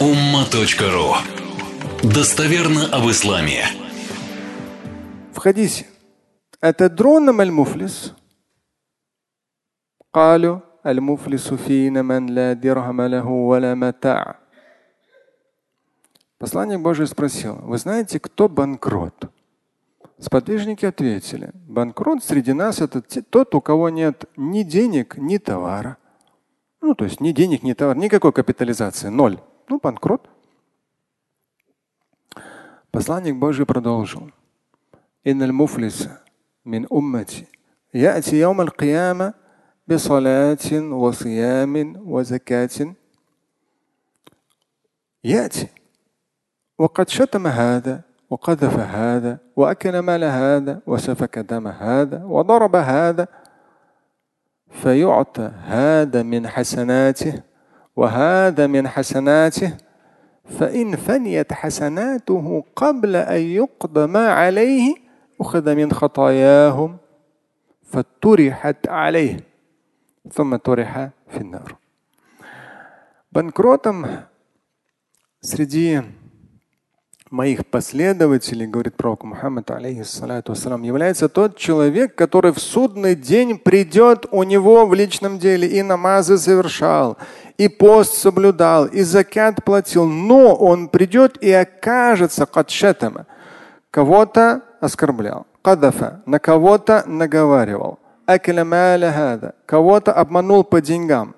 umma.ru Достоверно об исламе. В хадисе أتدرون ما المفلس؟ قالوا المفلس فينا من لا درهم له ولا متاع. Посланник Божий спросил, вы знаете, кто банкрот? Сподвижники ответили, банкрот среди нас это тот, у кого нет ни денег, ни товара. Ну, то есть ни денег, ни товара, никакой капитализации, ноль. Ну, банкрот. Посланник Божий продолжил. إن المفلس من أمتي يأتي يوم القيامة بصلاة وصيام وزكاة يأتي وقد شتم هذا وقذف هذا وأكل مال هذا وسفك دم هذا وضرب هذا فيعطى هذا من حسناته وهذا من حسناته فإن فنيت حسناته قبل أن يقضى ما عليه أخذ من خطاياهم فطرحت عليه ثم طرح في النار. Банкротом среди моих последователей, говорит пророк Мухаммад, алейхиссалату вассалам, является тот человек, который в судный день придет у него в личном деле и намазы совершал, и пост соблюдал, и закят платил, но он придет и окажется кадшатама, кого-то оскорблял, кадафа, на кого-то наговаривал, кого-то обманул по деньгам,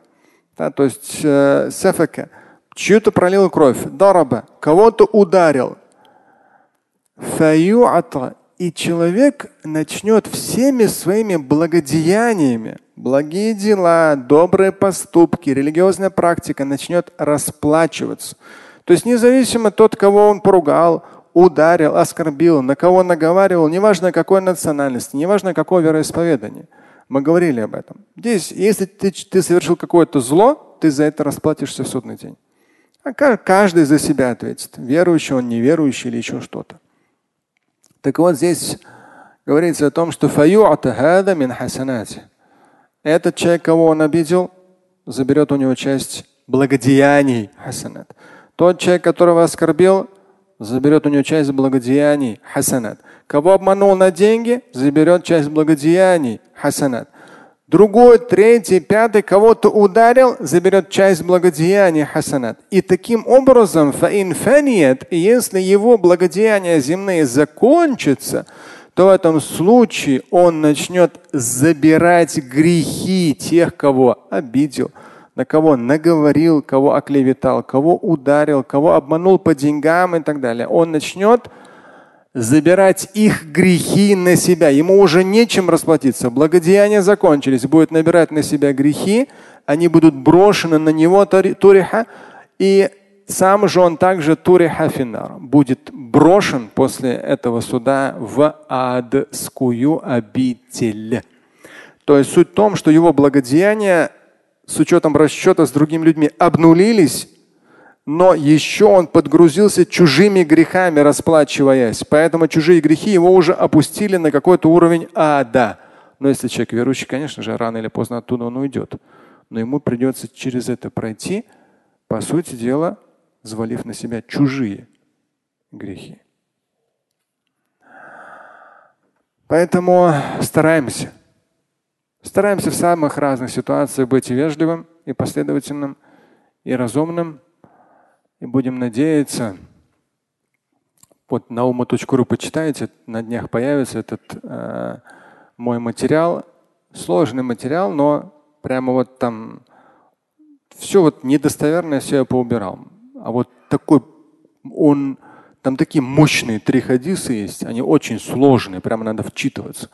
да, то есть э, чью-то пролил кровь, дараба, кого-то ударил, и человек начнет всеми своими благодеяниями, благие дела, добрые поступки, религиозная практика начнет расплачиваться. То есть независимо тот, кого он поругал, ударил, оскорбил, на кого наговаривал, неважно какой национальности, неважно какое вероисповедание. Мы говорили об этом. Здесь, если ты, ты совершил какое-то зло, ты за это расплатишься в судный день. А каждый за себя ответит. Верующий он, неверующий или еще что-то. Так вот здесь говорится о том, что этот человек, кого он обидел, заберет у него часть благодеяний хасанат. Тот человек, которого оскорбил, заберет у него часть благодеяний хасанат. Кого обманул на деньги, заберет часть благодеяний хасанат. Другой, третий, пятый кого-то ударил, заберет часть благодеяния хасанат. И таким образом, фаинфаният, если его благодеяния земные закончатся, то в этом случае он начнет забирать грехи тех, кого обидел, на кого наговорил, кого оклеветал, кого ударил, кого обманул по деньгам и так далее. Он начнет забирать их грехи на себя. Ему уже нечем расплатиться. Благодеяния закончились. Будет набирать на себя грехи. Они будут брошены на него туриха. И сам же он также туриха финар. Будет брошен после этого суда в адскую обитель. То есть суть в том, что его благодеяния с учетом расчета с другими людьми обнулились но еще он подгрузился чужими грехами, расплачиваясь. Поэтому чужие грехи его уже опустили на какой-то уровень ада. Но если человек верующий, конечно же, рано или поздно оттуда он уйдет. Но ему придется через это пройти, по сути дела, взвалив на себя чужие грехи. Поэтому стараемся. Стараемся в самых разных ситуациях быть вежливым и последовательным и разумным. И будем надеяться, вот на ума.ру почитайте, на днях появится этот э, мой материал. Сложный материал, но прямо вот там все вот недостоверное все я поубирал. А вот такой он там такие мощные три хадиса есть, они очень сложные, прямо надо вчитываться.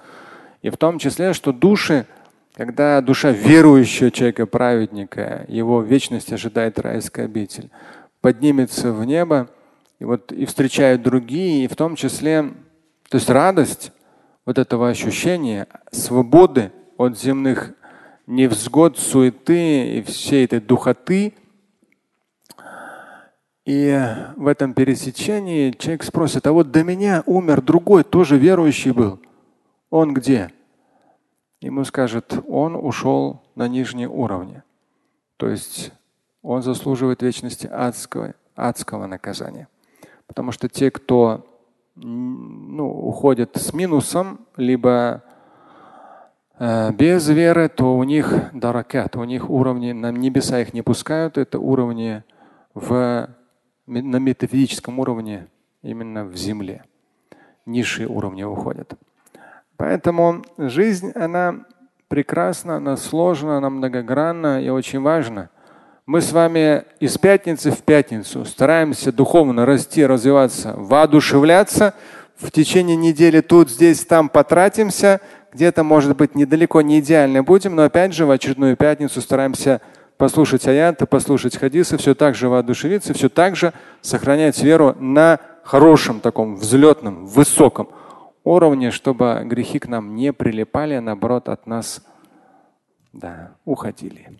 И в том числе, что души, когда душа верующего человека, праведника, его вечность ожидает райская обитель поднимется в небо и вот и встречают другие, и в том числе, то есть радость вот этого ощущения свободы от земных невзгод, суеты и всей этой духоты. И в этом пересечении человек спросит, а вот до меня умер другой, тоже верующий был. Он где? Ему скажет, он ушел на нижние уровни. То есть он заслуживает вечности адской, адского наказания. Потому что те, кто ну, уходят с минусом, либо э, без веры, то у них даракат, у них уровни, на небеса их не пускают, это уровни в, на метафизическом уровне, именно в земле. Низшие уровни уходят. Поэтому жизнь, она прекрасна, она сложна, она многогранна и очень важна. Мы с вами из пятницы в пятницу стараемся духовно расти, развиваться, воодушевляться. В течение недели тут, здесь, там потратимся. Где-то, может быть, недалеко не идеально будем, но опять же в очередную пятницу стараемся послушать аяты, послушать хадисы, все так же воодушевиться, все так же сохранять веру на хорошем таком взлетном, высоком уровне, чтобы грехи к нам не прилипали, а наоборот от нас да, уходили.